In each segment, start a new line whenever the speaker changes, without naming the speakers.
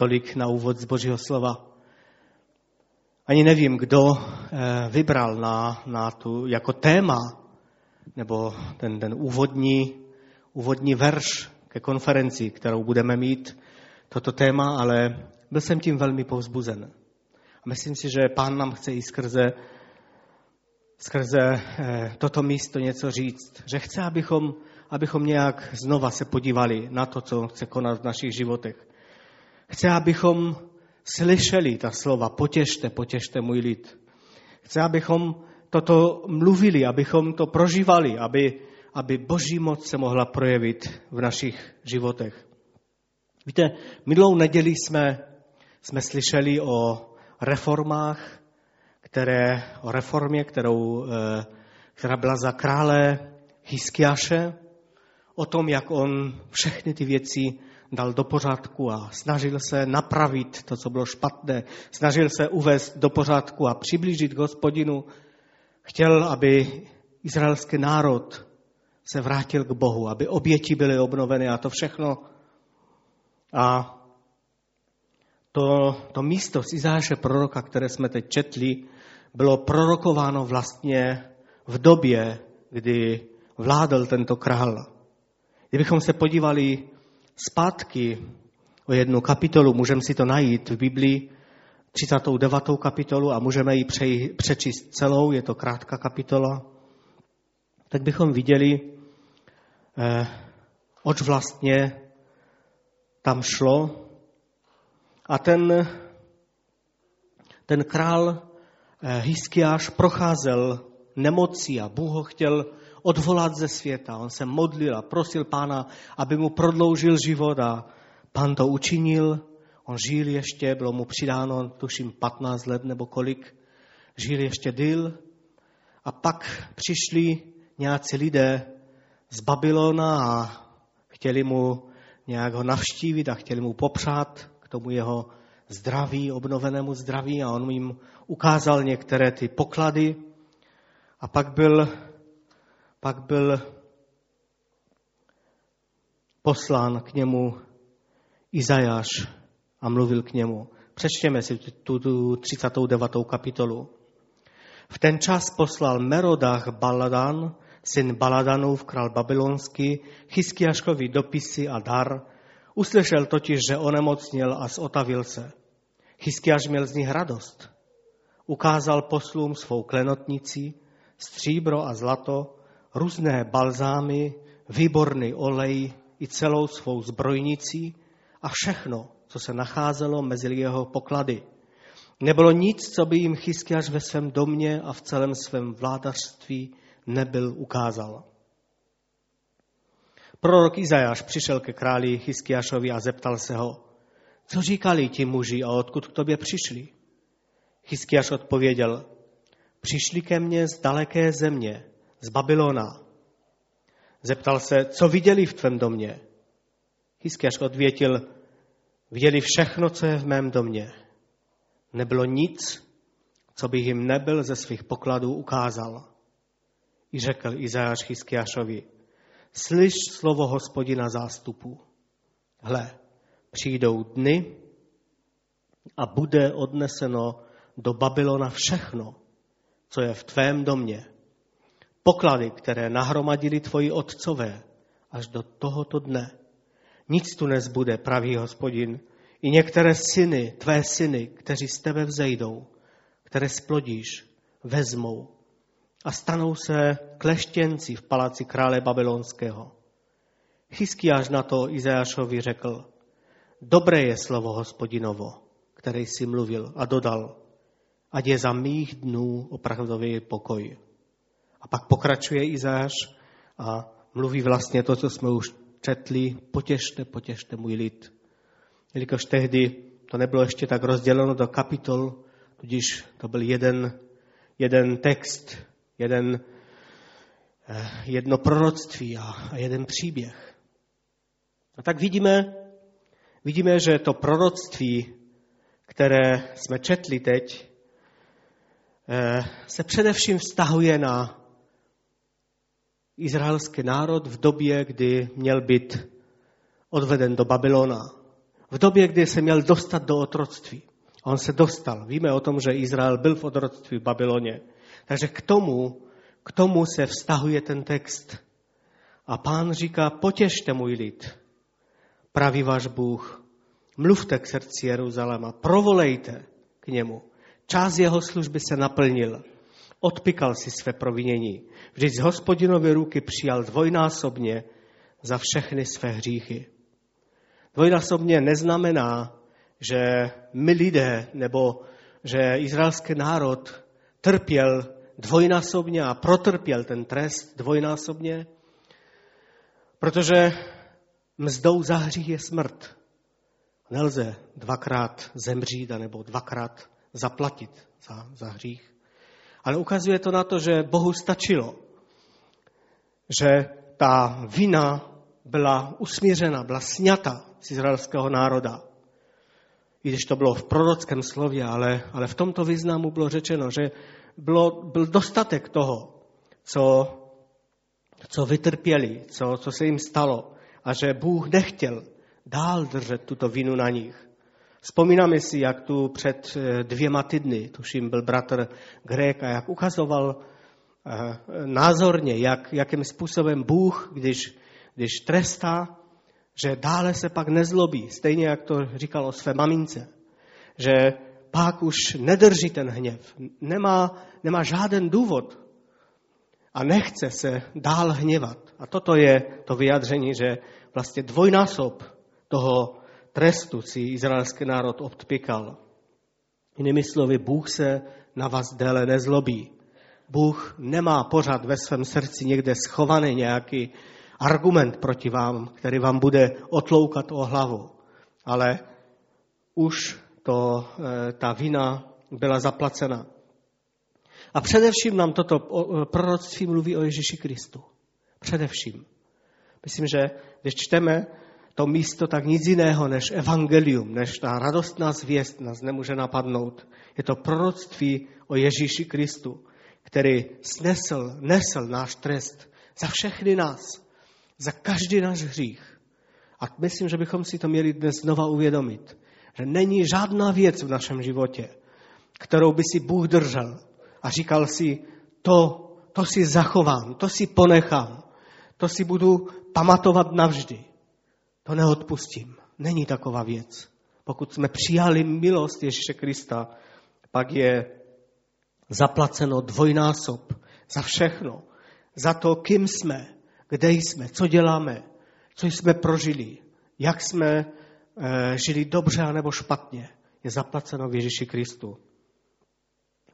Tolik na úvod z Božího slova. Ani nevím, kdo eh, vybral na, na tu, jako téma, nebo ten, ten úvodní, úvodní verš ke konferenci, kterou budeme mít, toto téma, ale byl jsem tím velmi povzbuzen. A myslím si, že pán nám chce i skrze, skrze eh, toto místo něco říct. Že chce, abychom, abychom nějak znova se podívali na to, co chce konat v našich životech. Chce, abychom slyšeli ta slova, potěšte, potěšte můj lid. Chce, abychom toto mluvili, abychom to prožívali, aby, aby boží moc se mohla projevit v našich životech. Víte, minulou neděli jsme, jsme slyšeli o reformách, které, o reformě, kterou, eh, která byla za krále Hiskiaše, o tom, jak on všechny ty věci dal do pořádku a snažil se napravit to, co bylo špatné, snažil se uvést do pořádku a přiblížit hospodinu. Chtěl, aby izraelský národ se vrátil k Bohu, aby oběti byly obnoveny a to všechno. A to, to místo z Izáše proroka, které jsme teď četli, bylo prorokováno vlastně v době, kdy vládl tento král. Kdybychom se podívali zpátky o jednu kapitolu, můžeme si to najít v Biblii, 39. kapitolu a můžeme ji přečíst celou, je to krátká kapitola, tak bychom viděli, eh, oč vlastně tam šlo. A ten, ten král eh, Hiskiáš procházel nemocí a Bůh ho chtěl odvolat ze světa. On se modlil a prosil pána, aby mu prodloužil život a pán to učinil. On žil ještě, bylo mu přidáno, tuším, 15 let nebo kolik. Žil ještě díl. A pak přišli nějací lidé z Babylona a chtěli mu nějak ho navštívit a chtěli mu popřát k tomu jeho zdraví, obnovenému zdraví a on jim ukázal některé ty poklady. A pak byl pak byl poslán k němu Izajáš a mluvil k němu. Přečtěme si tu, tu 39. kapitolu. V ten čas poslal Merodach Baladan, syn Baladanův, král babylonský, Chyskiaškovi dopisy a dar. Uslyšel totiž, že onemocněl a zotavil se. Chyskiaš měl z nich radost. Ukázal poslům svou klenotnici, stříbro a zlato, různé balzámy, výborný olej i celou svou zbrojnicí a všechno, co se nacházelo mezi jeho poklady. Nebylo nic, co by jim Chyskiař ve svém domě a v celém svém vládařství nebyl ukázal. Prorok Izajáš přišel ke králi Chyskiašovi a zeptal se ho, co říkali ti muži a odkud k tobě přišli? Chyskiaš odpověděl, přišli ke mně z daleké země, z Babylona. Zeptal se, co viděli v tvém domě. Hiskiaš odvětil, viděli všechno, co je v mém domě. Nebylo nic, co bych jim nebyl ze svých pokladů ukázal. I řekl Izajáš Hiskiašovi, slyš slovo hospodina zástupu. Hle, přijdou dny a bude odneseno do Babylona všechno, co je v tvém domě poklady, které nahromadili tvoji otcové až do tohoto dne. Nic tu nezbude, pravý hospodin, i některé syny, tvé syny, kteří z tebe vzejdou, které splodíš, vezmou a stanou se kleštěnci v paláci krále babylonského. Chyskiáš na to Izajášovi řekl, dobré je slovo hospodinovo, které jsi mluvil a dodal, ať je za mých dnů opravdový pokoj. A pak pokračuje Izáš a mluví vlastně to, co jsme už četli, potěšte, potěšte můj lid. Jelikož tehdy to nebylo ještě tak rozděleno do kapitol, tudíž to byl jeden, jeden text, jeden, eh, jedno proroctví a, a jeden příběh. A tak vidíme, vidíme, že to proroctví, které jsme četli teď, eh, se především vztahuje na izraelský národ v době, kdy měl být odveden do Babylona. v době, kdy se měl dostat do otroctví. On se dostal. Víme o tom, že Izrael byl v otroctví v Babyloně. Takže k tomu, k tomu se vztahuje ten text. A pán říká, potěšte můj lid, praví váš Bůh. Mluvte k srdci Jeruzaléma, provolejte k němu. Čas jeho služby se naplnil. Odpikal si své provinění. Vždyť z hospodinovy ruky přijal dvojnásobně za všechny své hříchy. Dvojnásobně neznamená, že my lidé nebo že izraelský národ trpěl dvojnásobně a protrpěl ten trest dvojnásobně, protože mzdou za hřích je smrt. Nelze dvakrát zemřít nebo dvakrát zaplatit za, za hřích. Ale ukazuje to na to, že Bohu stačilo, že ta vina byla usmířena, byla sněta z izraelského národa. I když to bylo v prorockém slově, ale, ale v tomto významu bylo řečeno, že bylo, byl dostatek toho, co, co vytrpěli, co, co se jim stalo a že Bůh nechtěl dál držet tuto vinu na nich. Vzpomínáme si, jak tu před eh, dvěma týdny, tuším, byl bratr Grek a jak ukazoval eh, názorně, jak, jakým způsobem Bůh, když, když trestá, že dále se pak nezlobí, stejně jak to říkal o své mamince, že pak už nedrží ten hněv, nemá, nemá žádný důvod a nechce se dál hněvat. A toto je to vyjádření, že vlastně dvojnásob toho trestu si izraelský národ odpikal. Jinými slovy, Bůh se na vás déle nezlobí. Bůh nemá pořád ve svém srdci někde schovaný nějaký argument proti vám, který vám bude otloukat o hlavu. Ale už to, eh, ta vina byla zaplacena. A především nám toto proroctví mluví o Ježíši Kristu. Především. Myslím, že když čteme to místo, tak nic jiného než evangelium, než ta radostná zvěst nás nemůže napadnout. Je to proroctví o Ježíši Kristu, který snesl, nesl náš trest za všechny nás, za každý náš hřích. A myslím, že bychom si to měli dnes znova uvědomit, že není žádná věc v našem životě, kterou by si Bůh držel a říkal si, to, to si zachovám, to si ponechám, to si budu pamatovat navždy. To neodpustím. Není taková věc. Pokud jsme přijali milost Ježíše Krista, pak je zaplaceno dvojnásob za všechno. Za to, kým jsme, kde jsme, co děláme, co jsme prožili, jak jsme e, žili dobře nebo špatně, je zaplaceno v Ježíši Kristu.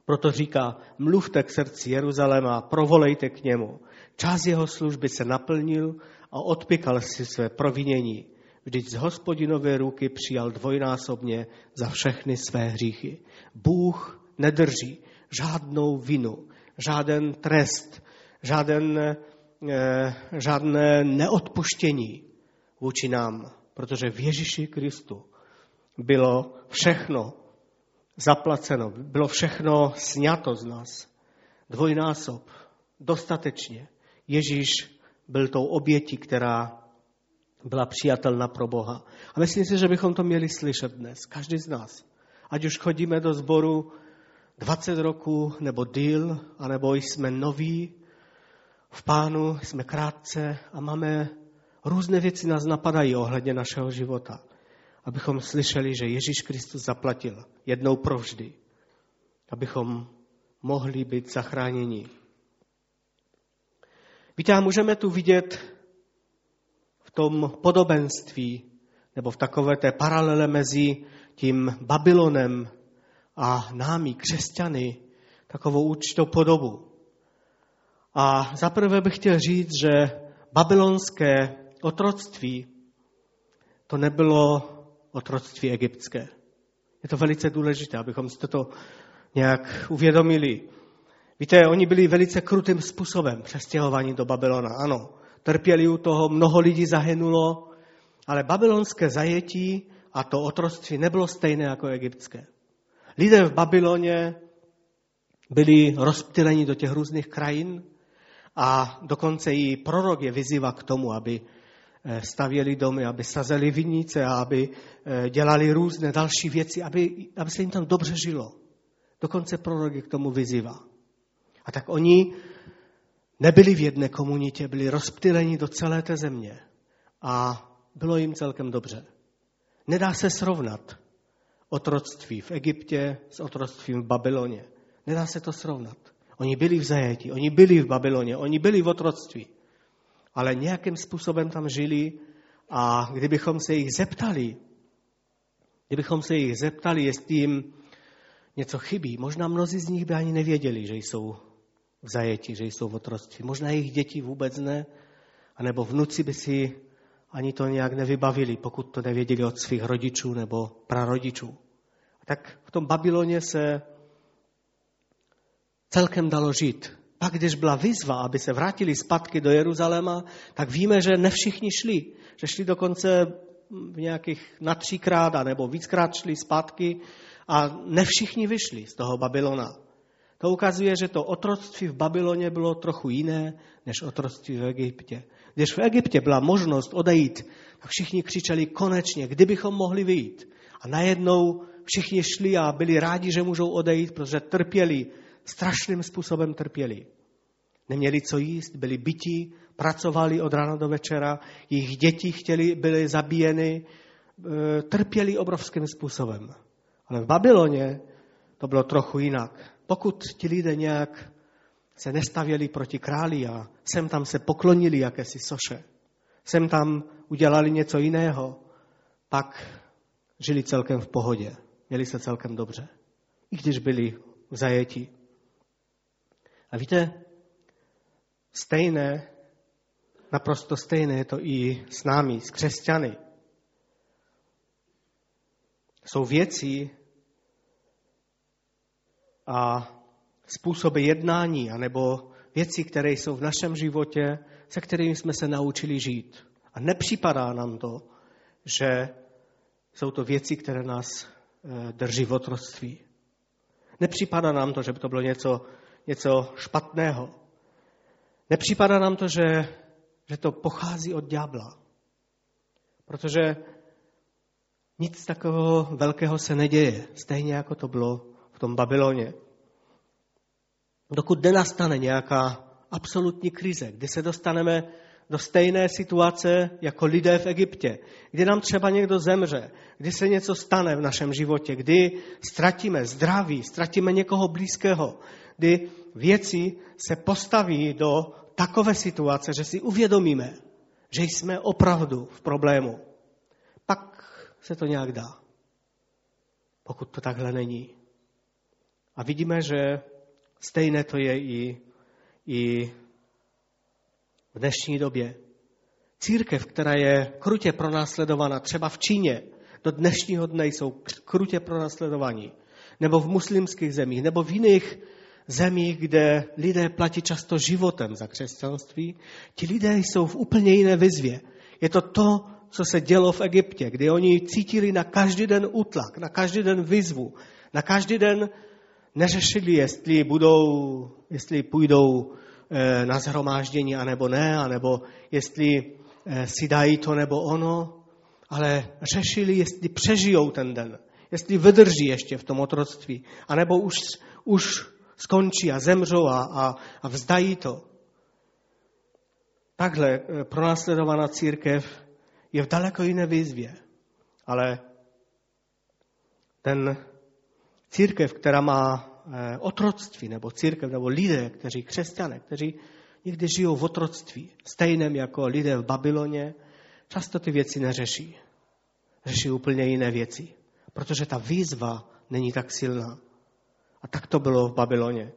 Proto říká, mluvte k srdci Jeruzaléma, provolejte k němu. Čas jeho služby se naplnil a odpikal si své provinění. Vždyť z hospodinové ruky přijal dvojnásobně za všechny své hříchy. Bůh nedrží žádnou vinu, žáden trest, žáden, eh, žádné neodpuštění vůči nám, protože v Ježíši Kristu bylo všechno zaplaceno, bylo všechno sněto z nás. Dvojnásob, dostatečně. Ježíš byl tou obětí, která byla přijatelná pro Boha. A myslím si, že bychom to měli slyšet dnes, každý z nás. Ať už chodíme do sboru 20 roků nebo díl, anebo jsme noví v pánu, jsme krátce a máme různé věci nás napadají ohledně našeho života. Abychom slyšeli, že Ježíš Kristus zaplatil jednou provždy. Abychom mohli být zachráněni. Víte, a můžeme tu vidět v tom podobenství, nebo v takové té paralele mezi tím Babylonem a námi, křesťany, takovou určitou podobu. A zaprvé bych chtěl říct, že babylonské otroctví to nebylo otroctví egyptské. Je to velice důležité, abychom si to nějak uvědomili. Víte, oni byli velice krutým způsobem přestěhovaní do Babylona. Ano, trpěli u toho, mnoho lidí zahynulo, ale babylonské zajetí a to otroctví nebylo stejné jako egyptské. Lidé v Babyloně byli rozptyleni do těch různých krajin a dokonce i prorok je vyzývá k tomu, aby eh, stavěli domy, aby sazeli vinice a aby eh, dělali různé další věci, aby, aby se jim tam dobře žilo. Dokonce prorok je k tomu vyzývá. A tak oni nebyli v jedné komunitě, byli rozptyleni do celé té země. A bylo jim celkem dobře. Nedá se srovnat otroctví v Egyptě s otroctvím v Babyloně. Nedá se to srovnat. Oni byli v zajetí, oni byli v Babyloně, oni byli v otroctví. Ale nějakým způsobem tam žili a kdybychom se jich zeptali, kdybychom se jich zeptali, jestli jim něco chybí, možná mnozí z nich by ani nevěděli, že jsou v zajetí, že jsou v otroctví. Možná jejich děti vůbec ne, anebo vnuci by si ani to nějak nevybavili, pokud to nevěděli od svých rodičů nebo prarodičů. Tak v tom Babyloně se celkem dalo žít. Pak, když byla výzva, aby se vrátili zpátky do Jeruzaléma, tak víme, že ne všichni šli. Že šli dokonce v nějakých na třikrát nebo víckrát šli zpátky a ne všichni vyšli z toho Babylona. To ukazuje, že to otroctví v Babyloně bylo trochu jiné než otroctví v Egyptě. Když v Egyptě byla možnost odejít, tak všichni křičeli konečně, kdybychom mohli vyjít. A najednou všichni šli a byli rádi, že můžou odejít, protože trpěli, strašným způsobem trpěli. Neměli co jíst, byli bytí, pracovali od rána do večera, jejich děti chtěli, byly zabíjeny, e, trpěli obrovským způsobem. Ale v Babyloně to bylo trochu jinak. Pokud ti lidé nějak se nestavěli proti králi a sem tam se poklonili jakési soše, sem tam udělali něco jiného, pak žili celkem v pohodě, měli se celkem dobře, i když byli v zajetí. A víte, stejné, naprosto stejné je to i s námi, s křesťany. Jsou věci a způsoby jednání, anebo věci, které jsou v našem životě, se kterými jsme se naučili žít. A nepřipadá nám to, že jsou to věci, které nás eh, drží v otroctví. Nepřipadá nám to, že by to bylo něco, něco špatného. Nepřipadá nám to, že, že to pochází od ďábla. Protože nic takového velkého se neděje, stejně jako to bylo v tom Babyloně dokud nenastane nějaká absolutní krize, kdy se dostaneme do stejné situace jako lidé v Egyptě, kdy nám třeba někdo zemře, kdy se něco stane v našem životě, kdy ztratíme zdraví, ztratíme někoho blízkého, kdy věci se postaví do takové situace, že si uvědomíme, že jsme opravdu v problému. Pak se to nějak dá, pokud to takhle není. A vidíme, že Stejné to je i, i v dnešní době. Církev, která je krutě pronásledovaná, třeba v Číně, do dnešního dne jsou krutě pronásledovaní, nebo v muslimských zemích, nebo v jiných zemích, kde lidé platí často životem za křesťanství, ti lidé jsou v úplně jiné vyzvě. Je to to, co se dělo v Egyptě, kdy oni cítili na každý den útlak, na každý den výzvu, na každý den neřešili, jestli, budou, jestli půjdou eh, na zhromáždění, anebo ne, anebo jestli eh, si dají to nebo ono, ale řešili, jestli přežijou ten den, jestli vydrží ještě v tom otroctví, anebo už, už skončí a zemřou a, a, a vzdají to. Takhle eh, pronásledovaná církev je v daleko jiné výzvě, ale ten církev, která má eh, otroctví, nebo církev, nebo lidé, kteří křesťané, kteří někdy žijou v otroctví, stejném jako lidé v Babyloně, často ty věci neřeší. Řeší úplně jiné věci, protože ta výzva není tak silná. A tak to bylo v Babyloně.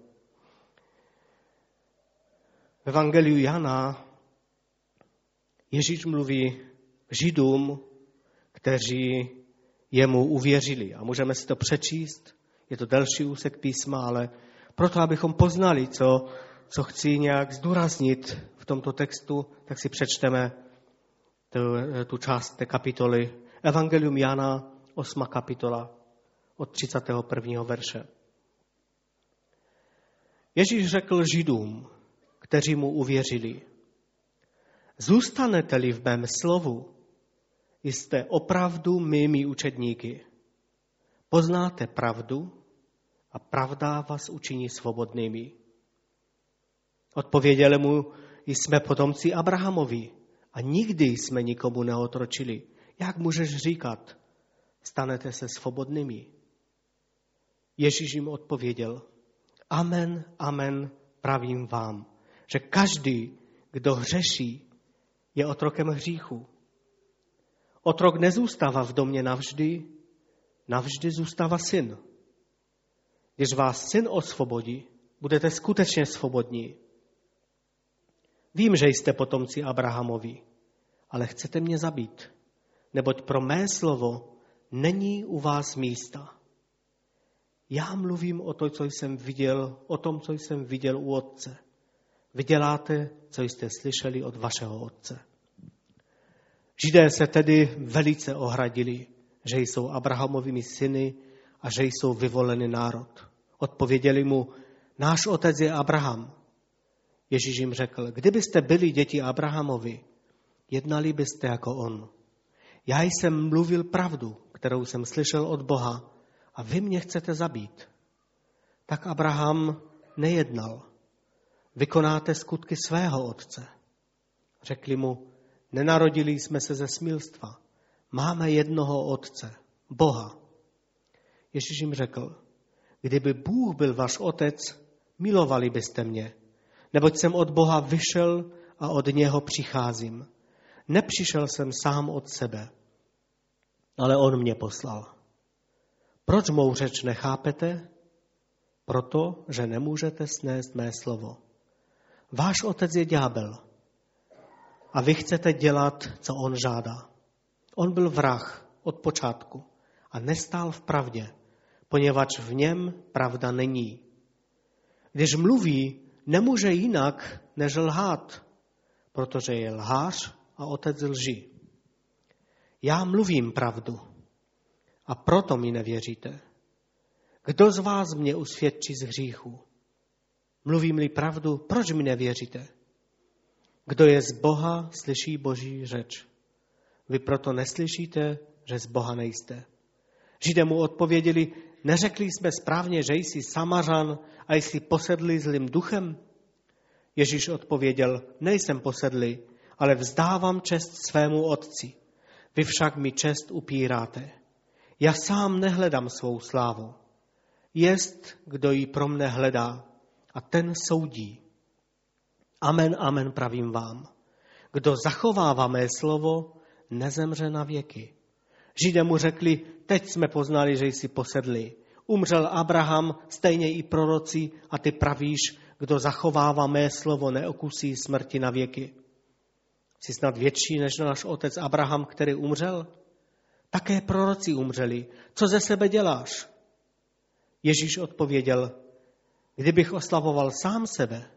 V Evangeliu Jana Ježíš mluví Židům, kteří jemu uvěřili. A můžeme si to přečíst je to delší úsek písma, ale proto, abychom poznali, co, co chci nějak zdůraznit v tomto textu, tak si přečteme tu, tu část té kapitoly. Evangelium Jana, 8. kapitola, od 31. verše. Ježíš řekl Židům, kteří mu uvěřili, Zůstanete-li v mém slovu, jste opravdu mými učedníky. Poznáte pravdu a pravda vás učiní svobodnými. Odpověděli mu, jsme potomci Abrahamovi a nikdy jsme nikomu neotročili. Jak můžeš říkat, stanete se svobodnými? Ježíš jim odpověděl, amen, amen, pravím vám, že každý, kdo hřeší, je otrokem hříchu. Otrok nezůstává v domě navždy, navždy zůstává syn. Když vás syn osvobodí, budete skutečně svobodní. Vím, že jste potomci Abrahamovi, ale chcete mě zabít, neboť pro mé slovo není u vás místa. Já mluvím o to, co jsem viděl, o tom, co jsem viděl u otce. Vy děláte, co jste slyšeli od vašeho otce. Židé se tedy velice ohradili, že jsou Abrahamovými syny a že jsou vyvolený národ. Odpověděli mu, náš otec je Abraham. Ježíš jim řekl, kdybyste byli děti Abrahamovi, jednali byste jako on. Já jsem mluvil pravdu, kterou jsem slyšel od Boha a vy mě chcete zabít. Tak Abraham nejednal. Vykonáte skutky svého otce. Řekli mu, nenarodili jsme se ze smilstva. Máme jednoho otce, Boha. Ježíš jim řekl, kdyby Bůh byl váš otec, milovali byste mě, neboť jsem od Boha vyšel a od něho přicházím. Nepřišel jsem sám od sebe, ale on mě poslal. Proč mou řeč nechápete? Proto, že nemůžete snést mé slovo. Váš otec je ďábel a vy chcete dělat, co on žádá. On byl vrah od počátku a nestál v pravdě, poněvadž v něm pravda není. Když mluví, nemůže jinak než lhát, protože je lhář a otec lží. Já mluvím pravdu a proto mi nevěříte. Kdo z vás mě usvědčí z hříchu? Mluvím-li pravdu, proč mi nevěříte? Kdo je z Boha, slyší Boží řeč. Vy proto neslyšíte, že z Boha nejste. Židé mu odpověděli, neřekli jsme správně, že jsi samařan a jsi posedlý zlým duchem? Ježíš odpověděl, nejsem posedlý, ale vzdávám čest svému otci. Vy však mi čest upíráte. Já sám nehledám svou slávu. Jest, kdo ji pro mne hledá a ten soudí. Amen, amen, pravím vám. Kdo zachovává mé slovo, nezemře na věky. Židé mu řekli, teď jsme poznali, že jsi posedli. Umřel Abraham, stejně i proroci, a ty pravíš, kdo zachovává mé slovo, neokusí smrti na věky. Jsi snad větší než náš otec Abraham, který umřel? Také proroci umřeli. Co ze sebe děláš? Ježíš odpověděl, kdybych oslavoval sám sebe,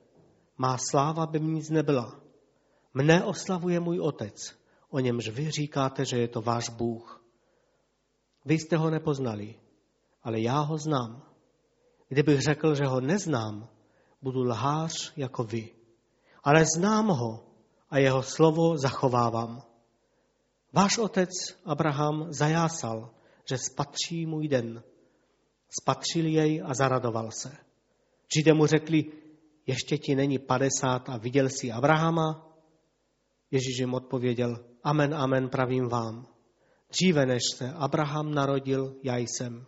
má sláva by mi nic nebyla. Mne oslavuje můj otec, o němž vy říkáte, že je to váš Bůh. Vy jste ho nepoznali, ale já ho znám. Kdybych řekl, že ho neznám, budu lhář jako vy. Ale znám ho a jeho slovo zachovávám. Váš otec Abraham zajásal, že spatří můj den. Spatřil jej a zaradoval se. Židé mu řekli, ještě ti není padesát a viděl jsi Abrahama? Ježíš jim odpověděl, amen, amen, pravím vám. Dříve než se Abraham narodil, já jsem.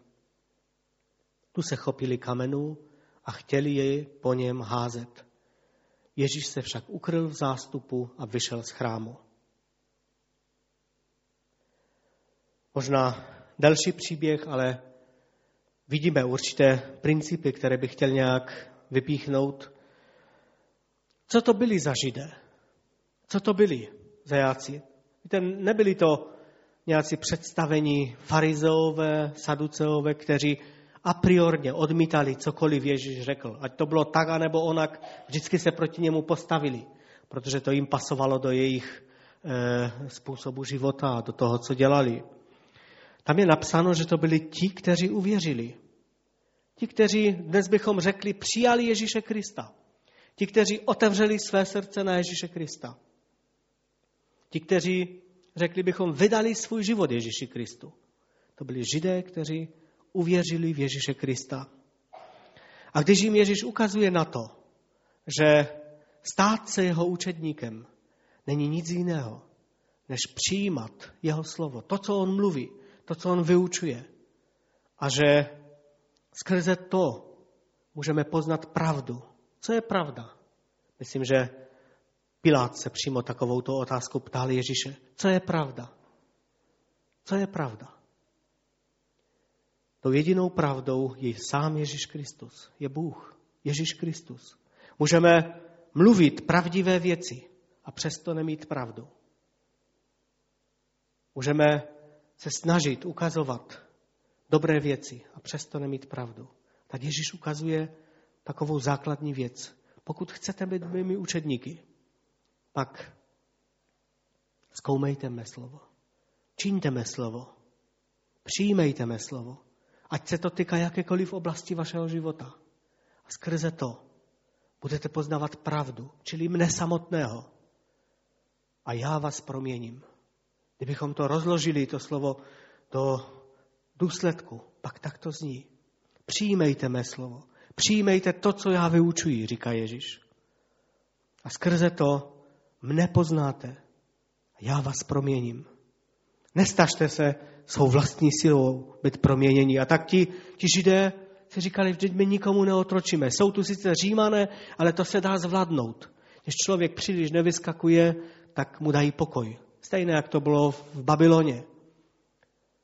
Tu se chopili kamenů a chtěli jej po něm házet. Ježíš se však ukryl v zástupu a vyšel z chrámu. Možná další příběh, ale vidíme určité principy, které bych chtěl nějak vypíchnout. Co to byli za židé? Co to byli zajáci? Víte, nebyli to nějací představení farizeové, saduceové, kteří a priorně odmítali cokoliv Ježíš řekl. Ať to bylo tak, anebo onak, vždycky se proti němu postavili, protože to jim pasovalo do jejich e, způsobu života, do toho, co dělali. Tam je napsáno, že to byli ti, kteří uvěřili. Ti, kteří dnes bychom řekli, přijali Ježíše Krista. Ti, kteří otevřeli své srdce na Ježíše Krista. Ti, kteří, řekli bychom, vydali svůj život Ježíši Kristu. To byli židé, kteří uvěřili v Ježíše Krista. A když jim Ježíš ukazuje na to, že stát se jeho učedníkem není nic jiného, než přijímat jeho slovo, to, co on mluví, to, co on vyučuje. A že skrze to můžeme poznat pravdu. Co je pravda? Myslím, že Pilát se přímo takovouto otázkou ptal Ježíše. Co je pravda? Co je pravda? Tou jedinou pravdou je sám Ježíš Kristus. Je Bůh. Ježíš Kristus. Můžeme mluvit pravdivé věci a přesto nemít pravdu. Můžeme se snažit ukazovat dobré věci a přesto nemít pravdu. Tak Ježíš ukazuje takovou základní věc. Pokud chcete být mými učedníky, pak zkoumejte mé slovo. Čiňte mé slovo. Přijmejte mé slovo. Ať se to týká jakékoliv oblasti vašeho života. A skrze to budete poznávat pravdu, čili mne samotného. A já vás proměním. Kdybychom to rozložili, to slovo, do důsledku, pak tak to zní. Přijmejte mé slovo. Přijmejte to, co já vyučuji, říká Ježíš. A skrze to mne poznáte. Já vás proměním. Nestažte se svou vlastní silou být proměnění. A tak ti, ti židé si říkali, že my nikomu neotročíme. Jsou tu sice římané, ale to se dá zvládnout. Když člověk příliš nevyskakuje, tak mu dají pokoj. Stejné, jak to bylo v Babyloně.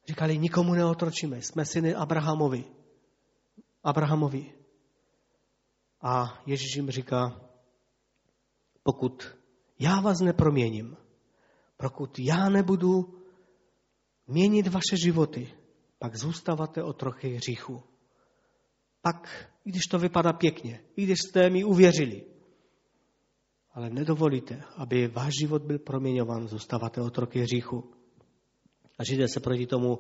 Říkali, nikomu neotročíme, jsme syny Abrahamovi. Abrahamovi. A Ježíš jim říká, pokud já vás neproměním, pokud já nebudu měnit vaše životy, pak zůstáváte o trochu hříchu. Pak, i když to vypadá pěkně, i když jste mi uvěřili, ale nedovolíte, aby váš život byl proměňován, zůstáváte otroky hříchu. A Židé se proti tomu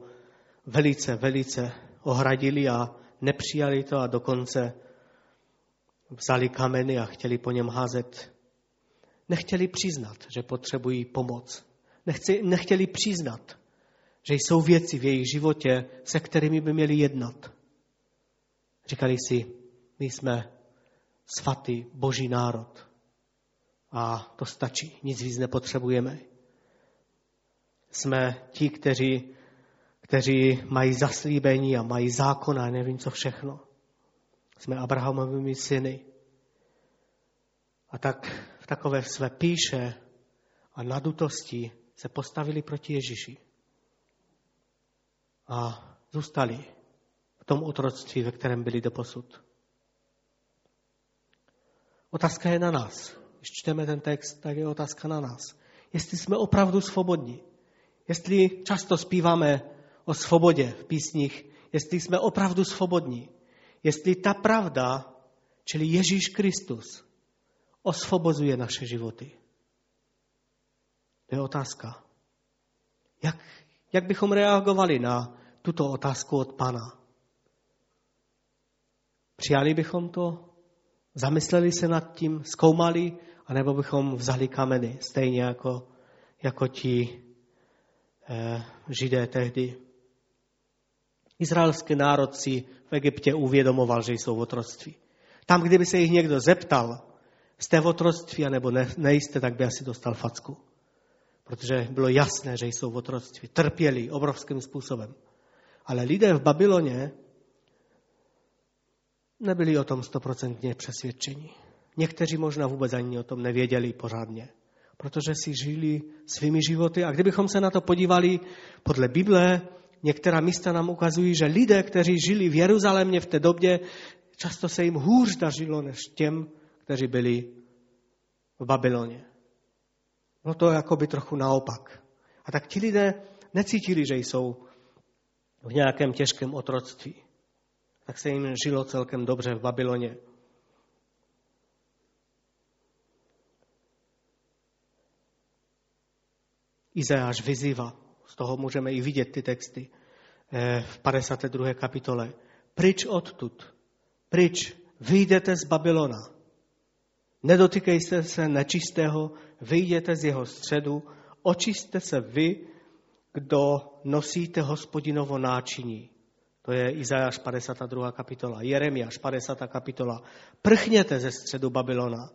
velice, velice ohradili a nepřijali to a dokonce vzali kameny a chtěli po něm házet. Nechtěli přiznat, že potřebují pomoc. Nechci, nechtěli přiznat, že jsou věci v jejich životě, se kterými by měli jednat. Říkali si, my jsme svatý boží národ a to stačí, nic víc nepotřebujeme. Jsme ti, kteří, kteří mají zaslíbení a mají zákon a nevím co všechno. Jsme Abrahamovými syny. A tak takové své píše a nadutosti se postavili proti Ježíši. A zůstali v tom otroctví, ve kterém byli doposud. Otázka je na nás. Když čteme ten text, tak je otázka na nás. Jestli jsme opravdu svobodní. Jestli často zpíváme o svobodě v písních, jestli jsme opravdu svobodní. Jestli ta pravda, čili Ježíš Kristus, osvobozuje naše životy. To je otázka. Jak, jak bychom reagovali na tuto otázku od Pana? Přijali bychom to? Zamysleli se nad tím? Zkoumali? anebo bychom vzali kameny, stejně jako, jako ti eh, židé tehdy. Izraelský národ si v Egyptě uvědomoval, že jsou v otroctví. Tam, kdyby se jich někdo zeptal, jste v otroctví, anebo ne, nejste, tak by asi dostal facku. Protože bylo jasné, že jsou v otroctví. Trpěli obrovským způsobem. Ale lidé v Babyloně nebyli o tom stoprocentně přesvědčení. Někteří možná vůbec ani o tom nevěděli pořádně, protože si žili svými životy. A kdybychom se na to podívali podle Bible, některá místa nám ukazují, že lidé, kteří žili v Jeruzalémě v té době, často se jim hůř dařilo než těm, kteří byli v Babyloně. No to jako by trochu naopak. A tak ti lidé necítili, že jsou v nějakém těžkém otroctví. Tak se jim žilo celkem dobře v Babyloně. Izajáš vyzývá, z toho můžeme i vidět ty texty eh, v 52. kapitole. Pryč odtud, pryč, vyjdete z Babylona. Nedotykejte se nečistého, vyjděte z jeho středu, očiste se vy, kdo nosíte hospodinovo náčiní. To je Izajáš 52. kapitola, Jeremiáš 50. kapitola. Prchněte ze středu Babylona,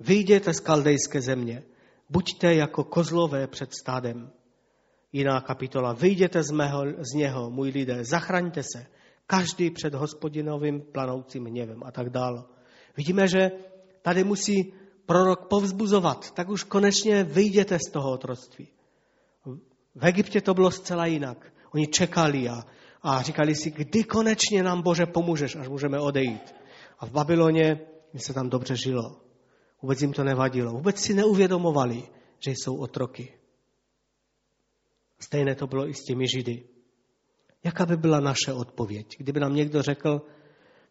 vyjděte z kaldejské země, buďte jako kozlové před stádem. Jiná kapitola, vyjděte z, mého, z něho, můj lidé, zachraňte se, každý před hospodinovým planoucím hněvem a tak dále. Vidíme, že tady musí prorok povzbuzovat, tak už konečně vyjděte z toho otroctví. V Egyptě to bylo zcela jinak. Oni čekali a, a říkali si, kdy konečně nám Bože pomůžeš, až můžeme odejít. A v Babyloně mi se tam dobře žilo. Vůbec jim to nevadilo. Vůbec si neuvědomovali, že jsou otroky. Stejné to bylo i s těmi Židy. Jaká by byla naše odpověď, kdyby nám někdo řekl,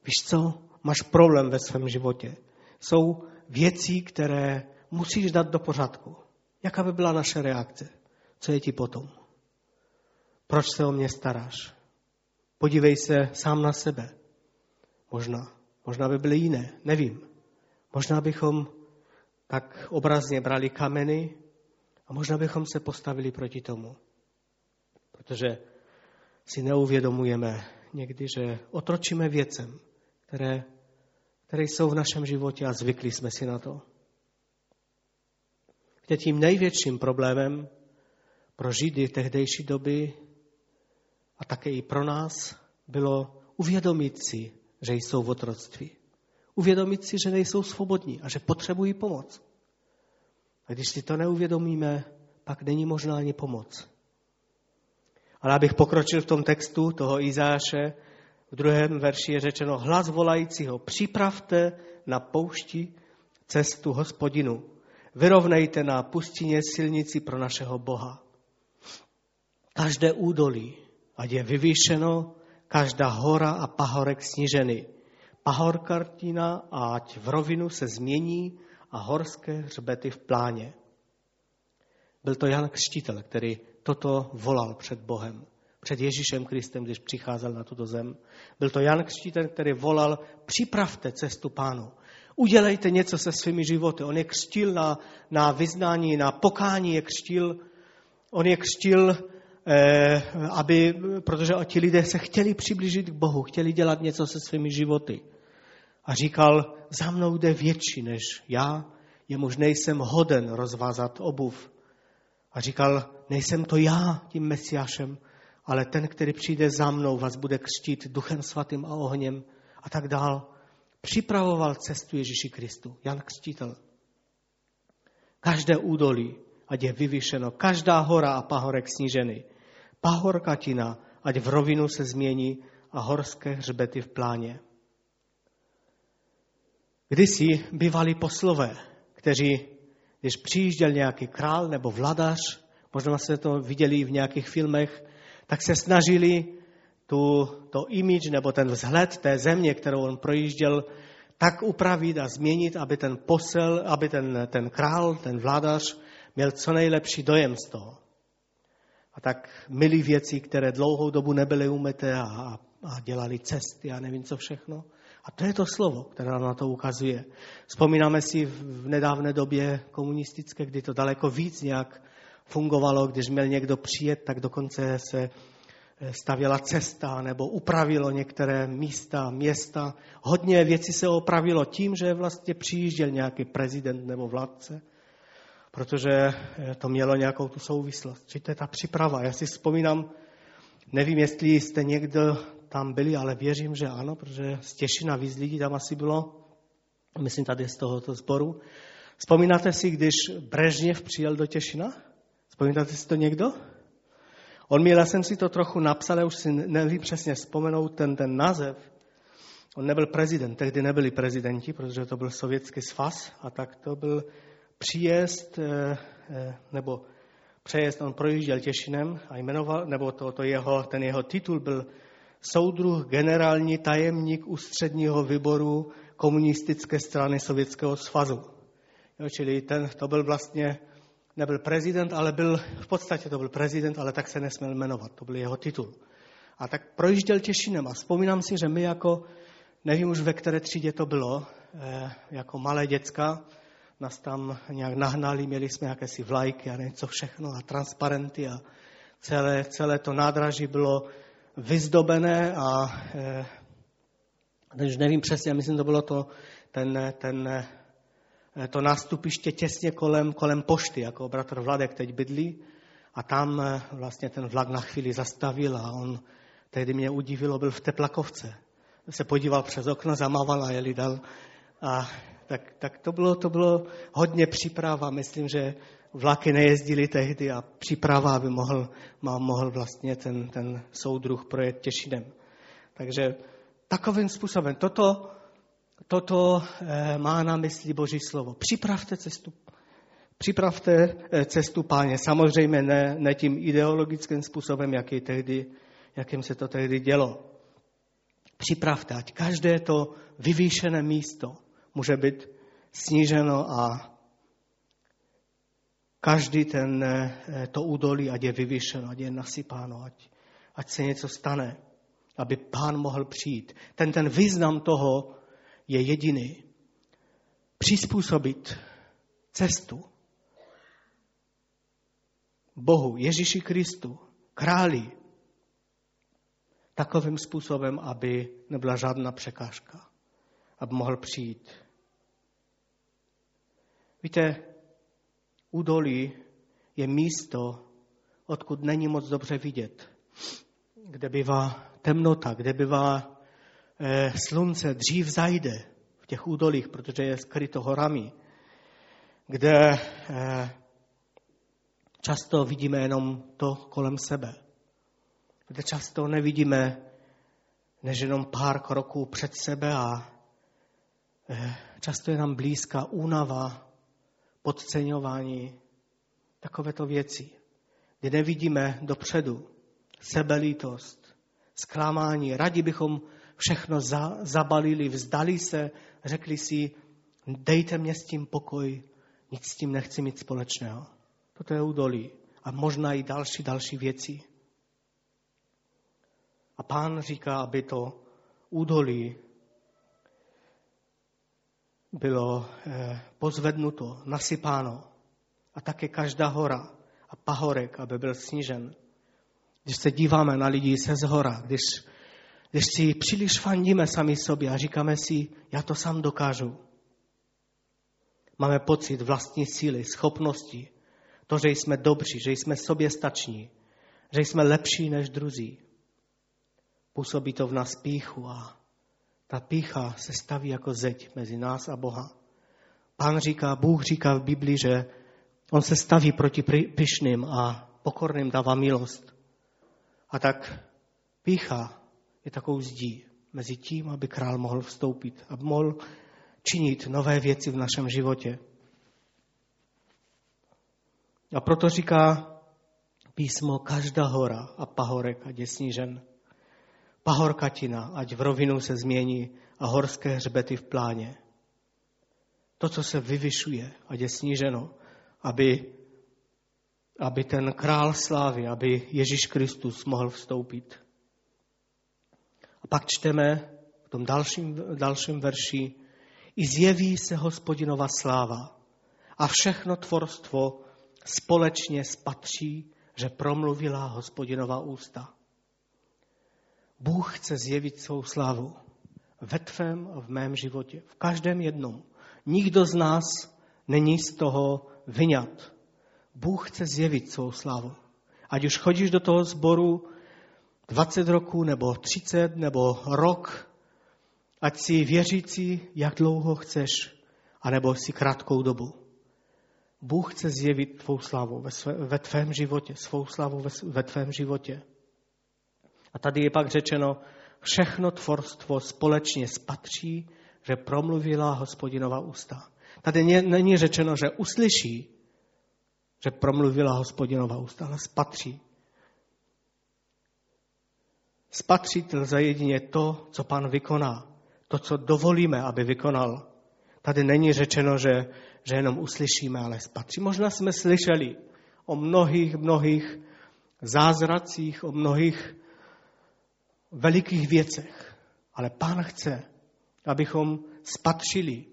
víš co, máš problém ve svém životě. Jsou věcí, které musíš dát do pořádku. Jaká by byla naše reakce? Co je ti potom? Proč se o mě staráš? Podívej se sám na sebe. Možná. Možná by byly jiné. Nevím. Možná bychom tak obrazně brali kameny a možná bychom se postavili proti tomu. Protože si neuvědomujeme někdy, že otročíme věcem, které, které jsou v našem životě a zvykli jsme si na to. Víte, tím největším problémem pro Židy tehdejší doby a také i pro nás bylo uvědomit si, že jsou v otroctví. Uvědomit si, že nejsou svobodní a že potřebují pomoc. A když si to neuvědomíme, pak není možná ani pomoc. Ale abych pokročil v tom textu toho Izáše, v druhém verši je řečeno hlas volajícího, připravte na poušti cestu hospodinu, vyrovnejte na pustině silnici pro našeho Boha. Každé údolí, ať je vyvýšeno, každá hora a pahorek snížený. Pahorkartina ať v rovinu se změní a horské hřbety v pláně. Byl to Jan Křtitel, který toto volal před Bohem, před Ježíšem Kristem, když přicházel na tuto zem. Byl to Jan Křtitel, který volal, připravte cestu pánu. Udělejte něco se svými životy. On je křtil na, na vyznání, na pokání je křtil. On je křtil, eh, aby, protože ti lidé se chtěli přiblížit k Bohu, chtěli dělat něco se svými životy. A říkal, za mnou jde větší než já, jemuž nejsem hoden rozvázat obuv. A říkal, nejsem to já tím mesiášem, ale ten, který přijde za mnou, vás bude křtít duchem svatým a ohněm a tak dál. Připravoval cestu Ježíši Kristu, Jan Křtítel. Každé údolí, ať je vyvýšeno, každá hora a pahorek snížený. Pahorkatina, ať v rovinu se změní a horské hřbety v pláně. Kdysi bývali poslové, kteří, když přijížděl nějaký král nebo vladař, možná se to viděli v nějakých filmech, tak se snažili tu, to image nebo ten vzhled té země, kterou on projížděl, tak upravit a změnit, aby ten posel, aby ten, ten král, ten vládař měl co nejlepší dojem z toho. A tak milí věci, které dlouhou dobu nebyly umyté a, a dělali cesty a nevím co všechno. A to je to slovo, které nám na to ukazuje. Vzpomínáme si v nedávné době komunistické, kdy to daleko víc nějak fungovalo, když měl někdo přijet, tak dokonce se eh, stavěla cesta nebo upravilo některé místa, města. Hodně věcí se opravilo tím, že vlastně přijížděl nějaký prezident nebo vládce, protože eh, to mělo nějakou tu souvislost. Či to je ta příprava. Já si vzpomínám, nevím, jestli jste někdo tam byli, ale věřím, že ano, protože z Těšina víc lidí tam asi bylo, myslím tady z tohoto sboru. Vzpomínáte si, když Brežněv přijel do Těšina? Vzpomínáte si to někdo? On měl, já jsem si to trochu napsal, ale už si nevím přesně vzpomenout ten, ten název. On nebyl prezident, tehdy nebyli prezidenti, protože to byl sovětský svaz a tak to byl příjezd, eh, eh, nebo přejezd, on projížděl Těšinem a jmenoval, nebo to, to jeho, ten jeho titul byl soudruh generální tajemník ústředního výboru komunistické strany Sovětského svazu. Jo, čili ten, to byl vlastně, nebyl prezident, ale byl, v podstatě to byl prezident, ale tak se nesměl jmenovat, to byl jeho titul. A tak projížděl Těšinem a vzpomínám si, že my jako, nevím už ve které třídě to bylo, eh, jako malé děcka, nás tam nějak nahnali, měli jsme jakési vlajky a něco všechno a transparenty a celé, celé to nádraží bylo vyzdobené a eh, už nevím přesně, myslím, to bylo to, ten, ten, to nástupiště těsně kolem, kolem pošty, jako bratr Vladek teď bydlí. A tam eh, vlastně ten vlak na chvíli zastavil a on tehdy mě udivilo, byl v Teplakovce. Se podíval přes okno, zamával a jeli dal. A tak, tak to, bylo, to bylo hodně příprava. Myslím, že vlaky nejezdily tehdy a příprava, aby mohl, mohl vlastně ten, ten soudruh projet Těšinem. Takže takovým způsobem. Toto, toto eh, má na mysli Boží slovo. Připravte cestu. Připravte eh, cestu páně. Samozřejmě ne, ne tím ideologickým způsobem, jaký tehdy, jakým se to tehdy dělo. Připravte, ať každé to vyvýšené místo může být sníženo a každý ten, eh, to údolí, ať je vyvýšeno, ať je nasypáno, ať, ať se něco stane aby pán mohl přijít. Ten, ten význam toho je jediný. Přizpůsobit cestu Bohu, Ježíši Kristu, králi, takovým způsobem, aby nebyla žádná překážka, aby mohl přijít. Víte, údolí je místo, odkud není moc dobře vidět, kde bývá temnota, kde bývá slunce, dřív zajde v těch údolích, protože je skryto horami, kde eh, často vidíme jenom to kolem sebe, kde často nevidíme než jenom pár kroků před sebe a eh, často je nám blízká únava, podceňování, takovéto věci, kdy nevidíme dopředu, sebelítost, zklamání. Rádi bychom všechno za, zabalili, vzdali se, řekli si, dejte mě s tím pokoj, nic s tím nechci mít společného. Toto je údolí. A možná i další, další věci. A pán říká, aby to údolí bylo eh, pozvednuto, nasypáno. A také každá hora a pahorek, aby byl snížen. Když se díváme na lidi se zhora, když, když si příliš fandíme sami sobě a říkáme si, já to sám dokážu. Máme pocit vlastní síly, schopnosti, to, že jsme dobří, že jsme sobě stační, že jsme lepší než druzí. Působí to v nás píchu a ta pícha se staví jako zeď mezi nás a Boha. Pán říká, Bůh říká v Biblii, že on se staví proti pyšným a pokorným dává milost. A tak pícha je takovou zdí mezi tím, aby král mohl vstoupit, aby mohl činit nové věci v našem životě. A proto říká písmo, každá hora a pahorek, ať je snížen. Pahorkatina, ať v rovinu se změní a horské hřbety v pláně. To, co se vyvyšuje, ať je sníženo, aby aby ten král slávy, aby Ježíš Kristus mohl vstoupit. A pak čteme v tom dalším, dalším verši, i zjeví se hospodinova sláva a všechno tvorstvo společně spatří, že promluvila hospodinova ústa. Bůh chce zjevit svou slávu ve tvém a v mém životě, v každém jednom. Nikdo z nás není z toho vyňat. Bůh chce zjevit svou slavu. Ať už chodíš do toho sboru 20 roků, nebo 30, nebo rok, ať si věřící, jak dlouho chceš, anebo si krátkou dobu. Bůh chce zjevit tvou slavu ve, své, ve tvém životě, svou slavu ve, ve tvém životě. A tady je pak řečeno, všechno tvorstvo společně spatří, že promluvila hospodinova ústa. Tady není řečeno, že uslyší, že promluvila hospodinova ústa, ale spatří. Spatřit lze jedině to, co pan vykoná, to, co dovolíme, aby vykonal. Tady není řečeno, že, že jenom uslyšíme, ale spatří. Možná jsme slyšeli o mnohých, mnohých zázracích, o mnohých velikých věcech, ale pán chce, abychom spatřili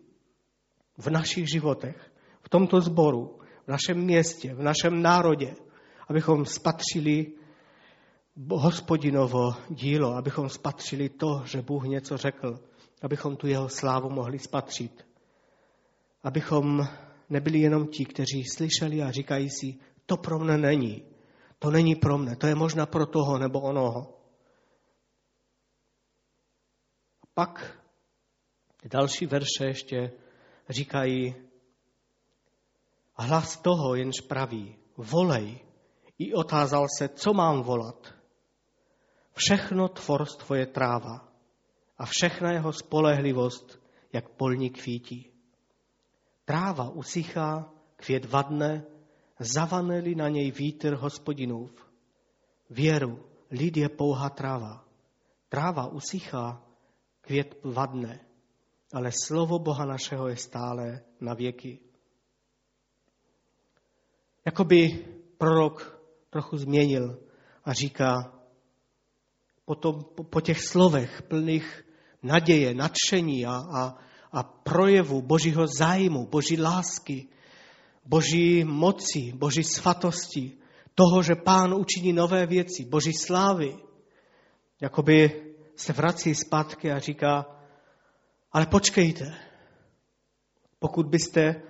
v našich životech v tomto sboru, v našem městě, v našem národě, abychom spatřili hospodinovo dílo, abychom spatřili to, že Bůh něco řekl, abychom tu jeho slávu mohli spatřit. Abychom nebyli jenom ti, kteří slyšeli a říkají si, to pro mne není, to není pro mne, to je možná pro toho nebo onoho. A pak další verše ještě říkají, hlas toho jenž praví, volej. I otázal se, co mám volat. Všechno tvorstvo je tráva a všechna jeho spolehlivost, jak polní kvítí. Tráva usychá, květ vadne, zavaneli na něj vítr hospodinův. Věru, lid je pouhá tráva. Tráva usychá, květ vadne, ale slovo Boha našeho je stále na věky. Jakoby prorok trochu změnil a říká, po, tom, po, po těch slovech plných naděje, nadšení a, a, a projevu božího zájmu, boží lásky, boží moci, boží svatosti, toho, že pán učiní nové věci, boží slávy. Jakoby se vrací zpátky a říká, ale počkejte, pokud byste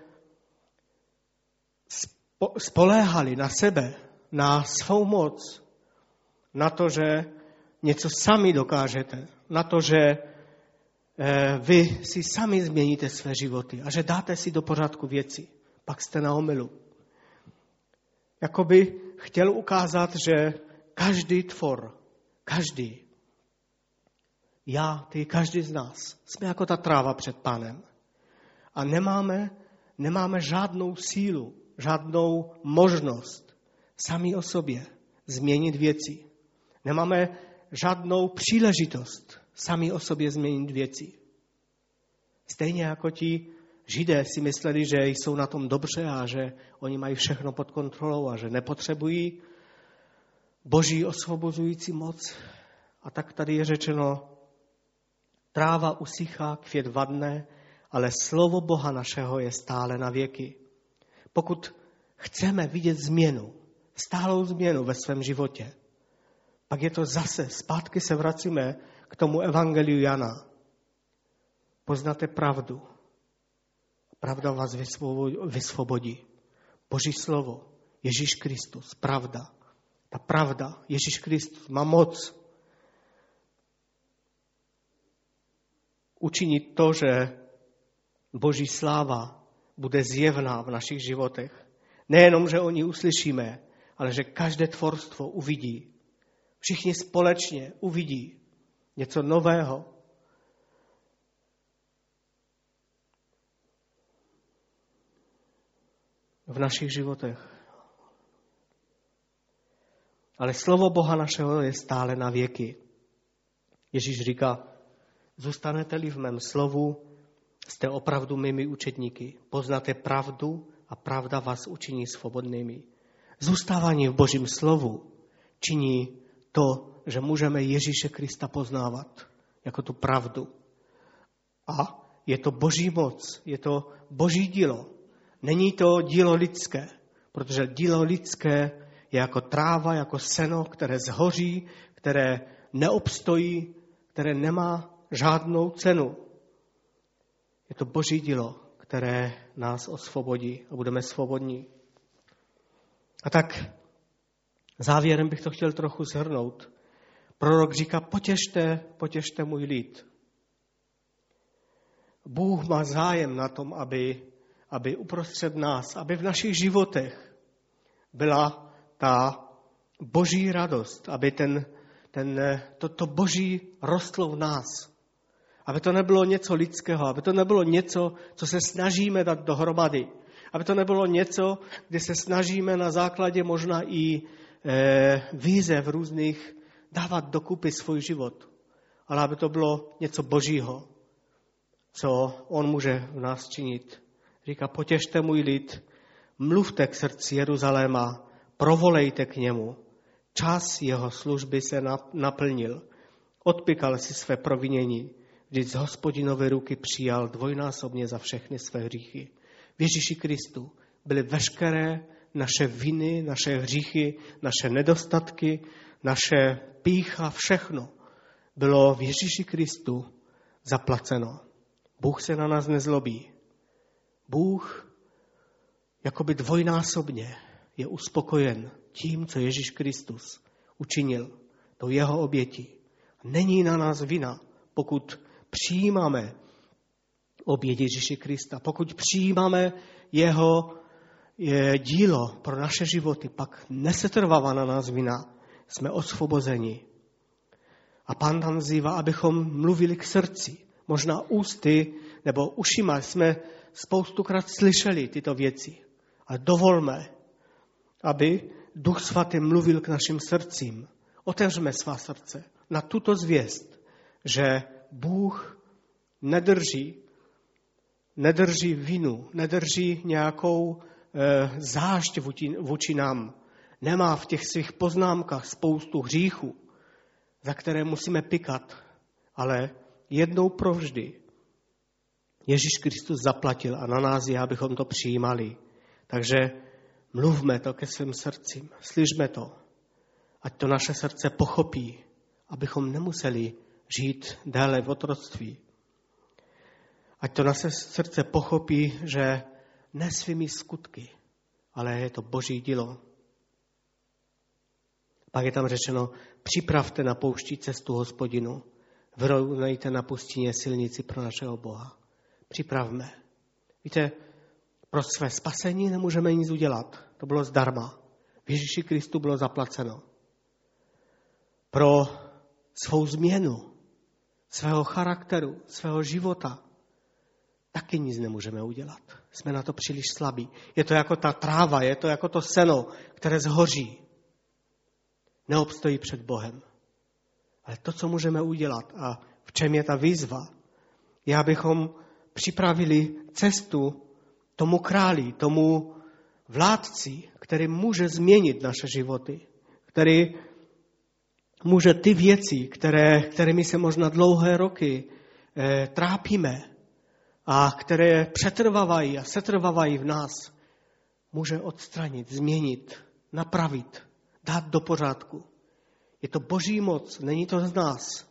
spoléhali na sebe, na svou moc, na to, že něco sami dokážete, na to, že eh, vy si sami změníte své životy a že dáte si do pořádku věci, pak jste na omylu. Jakoby chtěl ukázat, že každý tvor, každý, já, ty, každý z nás, jsme jako ta tráva před pánem. A nemáme, nemáme žádnou sílu, žádnou možnost sami o sobě změnit věci. Nemáme žádnou příležitost sami o sobě změnit věci. Stejně jako ti židé si mysleli, že jsou na tom dobře a že oni mají všechno pod kontrolou a že nepotřebují boží osvobozující moc. A tak tady je řečeno, tráva usychá, květ vadne, ale slovo Boha našeho je stále na věky. Pokud chceme vidět změnu, stálou změnu ve svém životě, pak je to zase, zpátky se vracíme k tomu evangeliu Jana. Poznáte pravdu. Pravda vás vysvobodí. Boží slovo, Ježíš Kristus, pravda. Ta pravda, Ježíš Kristus má moc učinit to, že Boží sláva bude zjevná v našich životech. Nejenom, že o ní uslyšíme, ale že každé tvorstvo uvidí, všichni společně uvidí něco nového. v našich životech. Ale slovo Boha našeho je stále na věky. Ježíš říká, zůstanete-li v mém slovu, jste opravdu mými učetníky, poznáte pravdu a pravda vás učiní svobodnými. Zůstávání v Božím slovu činí to, že můžeme Ježíše Krista poznávat jako tu pravdu. A je to boží moc, je to boží dílo. Není to dílo lidské, protože dílo lidské je jako tráva, jako seno, které zhoří, které neobstojí, které nemá žádnou cenu. Je to boží dílo, které nás osvobodí a budeme svobodní. A tak Závěrem bych to chtěl trochu zhrnout. Prorok říká, potěšte, potěšte můj lid. Bůh má zájem na tom, aby, aby uprostřed nás, aby v našich životech byla ta boží radost, aby ten, ten, to, to boží rostlo v nás. Aby to nebylo něco lidského, aby to nebylo něco, co se snažíme dát dohromady. Aby to nebylo něco, kde se snažíme na základě možná i výzev různých dávat dokupy svůj život, ale aby to bylo něco božího, co on může v nás činit. Říká, potěšte můj lid, mluvte k srdci Jeruzaléma, provolejte k němu. Čas jeho služby se naplnil. Odpikal si své provinění, když z hospodinové ruky přijal dvojnásobně za všechny své hříchy. V Ježíši Kristu byly veškeré naše viny, naše hříchy, naše nedostatky, naše pícha, všechno bylo v Ježíši Kristu zaplaceno. Bůh se na nás nezlobí. Bůh jakoby dvojnásobně je uspokojen tím, co Ježíš Kristus učinil, to jeho oběti. Není na nás vina, pokud přijímáme oběť Ježíše Krista, pokud přijímáme jeho dílo pro naše životy, pak nesetrvává na nás vina, jsme osvobozeni. A pán tam vzývá, abychom mluvili k srdci. Možná ústy nebo ušima jsme spoustukrát slyšeli tyto věci. Ale dovolme, aby Duch Svatý mluvil k našim srdcím. Otevřeme svá srdce na tuto zvěst, že Bůh nedrží, nedrží vinu, nedrží nějakou zášť vůči, vůči nám. Nemá v těch svých poznámkách spoustu hříchů, za které musíme pikat, ale jednou provždy Ježíš Kristus zaplatil a na nás je, abychom to přijímali. Takže mluvme to ke svým srdcím, slyšme to, ať to naše srdce pochopí, abychom nemuseli žít déle v otroctví. Ať to naše srdce pochopí, že ne svými skutky, ale je to boží dílo. Pak je tam řečeno, připravte na pouští cestu hospodinu, vyrovnejte na pustině silnici pro našeho Boha. Připravme. Víte, pro své spasení nemůžeme nic udělat. To bylo zdarma. V Ježíši Kristu bylo zaplaceno. Pro svou změnu, svého charakteru, svého života, taky nic nemůžeme udělat. Jsme na to příliš slabí. Je to jako ta tráva, je to jako to seno, které zhoří. Neobstojí před Bohem. Ale to, co můžeme udělat a v čem je ta výzva, je, abychom připravili cestu tomu králi, tomu vládci, který může změnit naše životy, který může ty věci, které, kterými se možná dlouhé roky eh, trápíme a které přetrvávají a setrvávají v nás, může odstranit, změnit, napravit, dát do pořádku. Je to boží moc, není to z nás.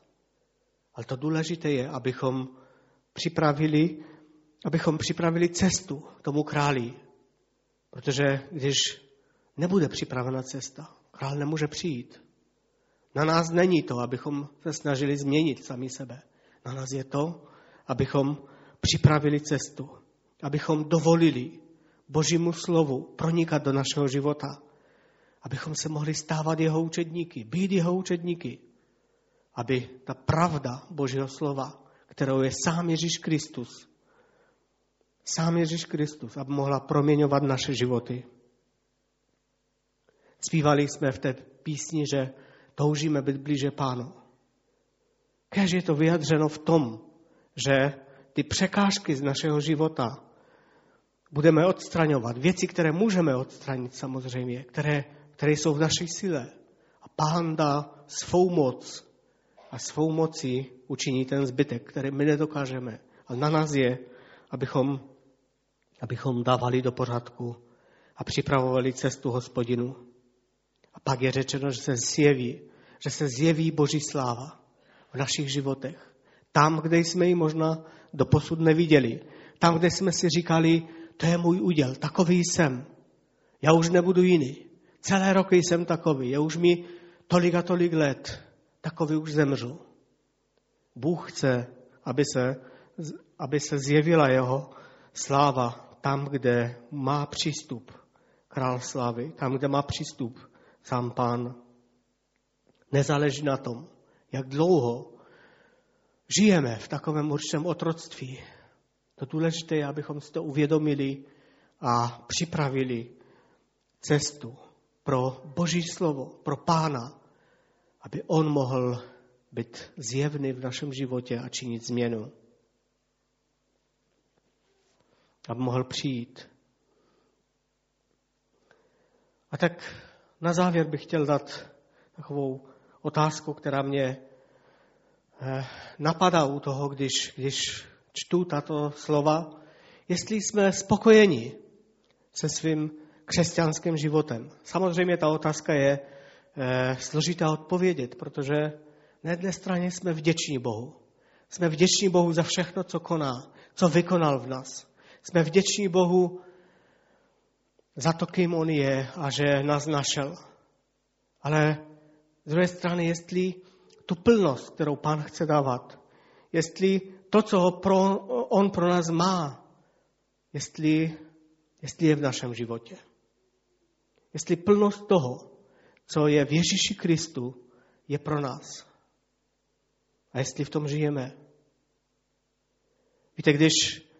Ale to důležité je, abychom připravili, abychom připravili cestu tomu králi. Protože když nebude připravena cesta, král nemůže přijít. Na nás není to, abychom se snažili změnit sami sebe. Na nás je to, abychom připravili cestu, abychom dovolili Božímu slovu pronikat do našeho života, abychom se mohli stávat jeho učedníky, být jeho učedníky, aby ta pravda Božího slova, kterou je sám Ježíš Kristus, sám Ježíš Kristus, aby mohla proměňovat naše životy. Zpívali jsme v té písni, že toužíme být blíže Pánu. Kež je to vyjadřeno v tom, že ty překážky z našeho života budeme odstraňovat. Věci, které můžeme odstranit samozřejmě, které, které jsou v naší sile. A Pán dá svou moc a svou mocí učiní ten zbytek, který my nedokážeme. A na nás je, abychom, abychom dávali do pořádku a připravovali cestu hospodinu. A pak je řečeno, že se zjeví, že se zjeví Boží sláva v našich životech. Tam, kde jsme ji možná doposud neviděli. Tam, kde jsme si říkali, to je můj úděl, takový jsem. Já už nebudu jiný. Celé roky jsem takový. Je už mi tolik a tolik let. Takový už zemřu. Bůh chce, aby se, aby se zjevila jeho sláva tam, kde má přístup král slávy, tam, kde má přístup sám pán. Nezáleží na tom, jak dlouho žijeme v takovém určitém otroctví. To důležité je, abychom si to uvědomili a připravili cestu pro Boží slovo, pro Pána, aby On mohl být zjevný v našem životě a činit změnu. Aby mohl přijít. A tak na závěr bych chtěl dát takovou otázku, která mě napadá u toho, když, když čtu tato slova. Jestli jsme spokojeni se svým křesťanským životem. Samozřejmě ta otázka je e, složitá odpovědět, protože na jedné straně jsme vděční Bohu. Jsme vděční Bohu za všechno, co koná, co vykonal v nás. Jsme vděční Bohu za to, kým On je a že nás našel. Ale z druhé strany, jestli tu plnost, kterou Pán chce dávat, jestli to, co pro, On pro nás má, jestli, jestli je v našem životě. Jestli plnost toho, co je v Ježíši Kristu, je pro nás. A jestli v tom žijeme. Víte, když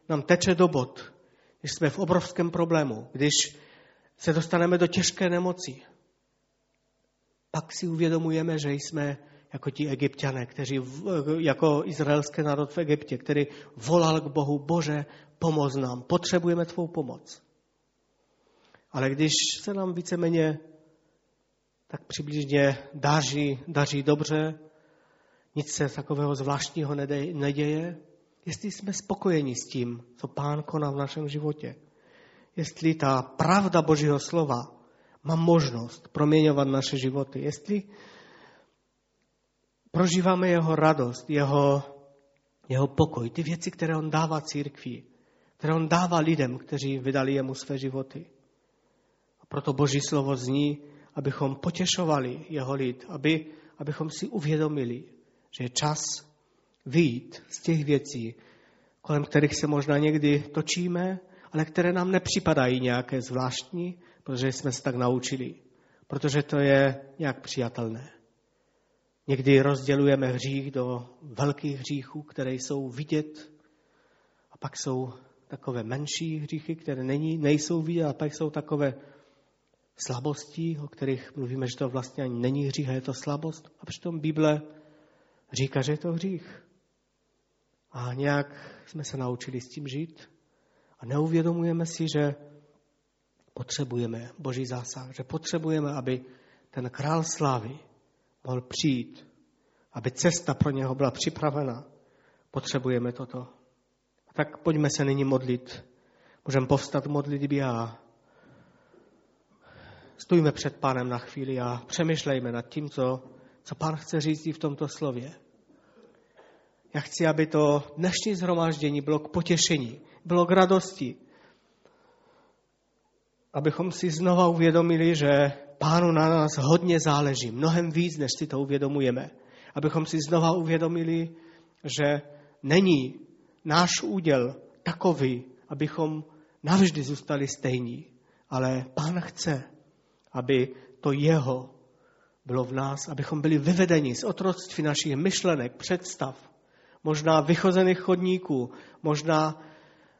nám teče do bod, když jsme v obrovském problému, když se dostaneme do těžké nemoci, pak si uvědomujeme, že jsme jako ti egyptiané, kteří, jako izraelský národ v Egyptě, který volal k Bohu, Bože, pomoz nám, potřebujeme tvou pomoc. Ale když se nám víceméně tak přibližně daří, daří dobře, nic se takového zvláštního neděje, jestli jsme spokojeni s tím, co Pán koná v našem životě, jestli ta pravda Božího slova má možnost proměňovat naše životy, jestli prožíváme jeho radost, jeho, jeho pokoj, ty věci, které on dává církvi, které on dává lidem, kteří vydali jemu své životy. A proto Boží slovo zní, abychom potěšovali jeho lid, aby, abychom si uvědomili, že je čas vyjít z těch věcí, kolem kterých se možná někdy točíme, ale které nám nepřipadají nějaké zvláštní, protože jsme se tak naučili, protože to je nějak přijatelné. Někdy rozdělujeme hřích do velkých hříchů, které jsou vidět, a pak jsou takové menší hříchy, které není, nejsou vidět, a pak jsou takové slabosti, o kterých mluvíme, že to vlastně ani není hřích, a je to slabost. A přitom Bible říká, že je to hřích. A nějak jsme se naučili s tím žít a neuvědomujeme si, že potřebujeme Boží zásah, že potřebujeme, aby ten král slávy mohl přijít, aby cesta pro něho byla připravena. Potřebujeme toto. Tak pojďme se nyní modlit. Můžeme povstat modlitbě a stůjme před pánem na chvíli a přemýšlejme nad tím, co, co pán chce říct v tomto slově. Já chci, aby to dnešní zhromáždění bylo k potěšení, bylo k radosti. Abychom si znova uvědomili, že pánu na nás hodně záleží, mnohem víc, než si to uvědomujeme. Abychom si znova uvědomili, že není náš úděl takový, abychom navždy zůstali stejní, ale pán chce, aby to jeho bylo v nás, abychom byli vyvedeni z otroctví našich myšlenek, představ, možná vychozených chodníků, možná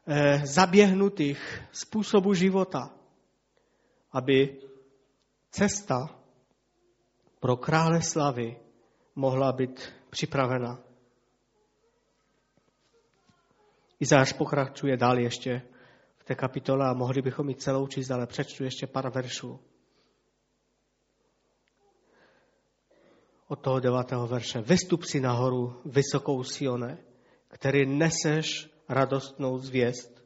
eh, zaběhnutých způsobů života, aby cesta pro krále slavy mohla být připravena. Izáš pokračuje dál ještě v té kapitole a mohli bychom ji celou číst, ale přečtu ještě pár veršů. od toho devátého verše. Vystup si nahoru vysokou Sione, který neseš radostnou zvěst.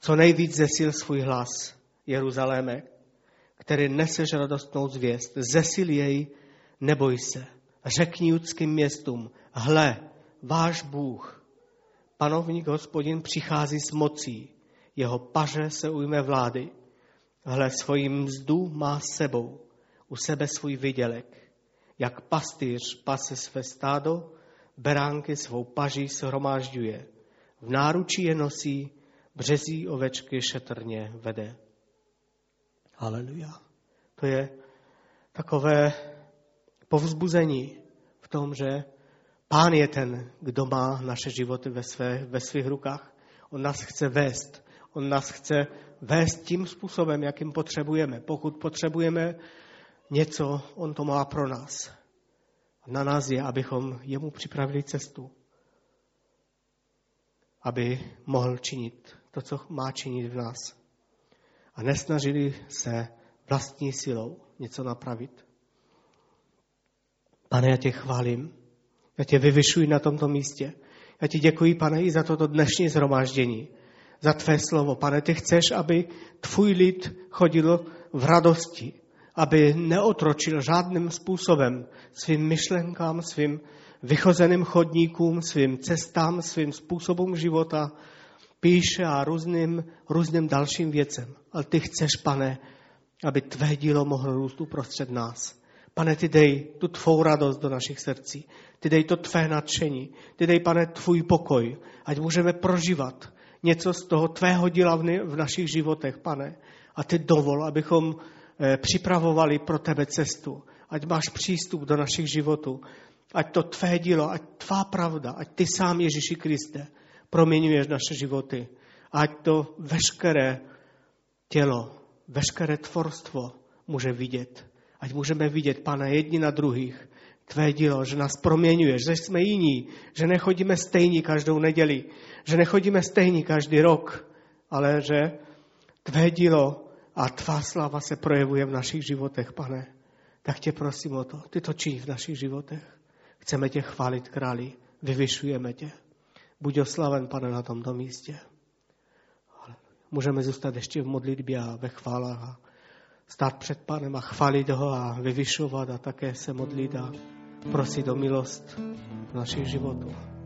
Co nejvíc zesil svůj hlas, Jeruzaléme, který neseš radostnou zvěst. Zesil jej, neboj se. Řekni judským městům, hle, váš Bůh, panovník hospodin přichází s mocí, jeho paže se ujme vlády. Hle, svoji mzdu má sebou, u sebe svůj vydělek jak pastýř pase své stádo, beránky svou paží shromážďuje. V náručí je nosí, březí ovečky šetrně vede. Haleluja. To je takové povzbuzení v tom, že Pán je ten, kdo má naše životy ve, své, ve svých rukách. On nás chce vést. On nás chce vést tím způsobem, jakým potřebujeme. Pokud potřebujeme něco, on to má pro nás. Na nás je, abychom jemu připravili cestu, aby mohl činit to, co má činit v nás. A nesnažili se vlastní silou něco napravit. Pane, já tě chválím. Já tě vyvyšuji na tomto místě. Já ti děkuji, pane, i za toto dnešní zhromáždění. za tvé slovo. Pane, ty chceš, aby tvůj lid chodil v radosti, aby neotročil žádným způsobem svým myšlenkám, svým vychozeným chodníkům, svým cestám, svým způsobům života, píše a různým, různým dalším věcem. Ale ty chceš, pane, aby tvé dílo mohlo růst uprostřed nás. Pane, ty dej tu tvou radost do našich srdcí. Ty dej to tvé nadšení. Ty dej, pane, tvůj pokoj. Ať můžeme prožívat něco z toho tvého díla v našich životech, pane. A ty dovol, abychom eh, připravovali pro tebe cestu. Ať máš přístup do našich životů. Ať to tvé dílo, ať tvá pravda, ať ty sám Ježíši Kriste proměňuješ naše životy. Ať to veškeré tělo, veškeré tvorstvo může vidět. Ať můžeme vidět, pane, jedni na druhých, tvé dílo, že nás proměňuješ, že jsme jiní, že nechodíme stejní každou neděli, že nechodíme stejní každý rok, ale že tvé dílo a tvá sláva se projevuje v našich životech, pane. Tak tě prosím o to, ty to činí v našich životech. Chceme tě chválit, králi, vyvyšujeme tě. Buď oslaven, pane, na tomto místě. Můžeme zůstat ještě v modlitbě a ve chválách a stát před Pánem a chválit ho a vyvyšovat a také se modlit a prosit o milost v našich životů.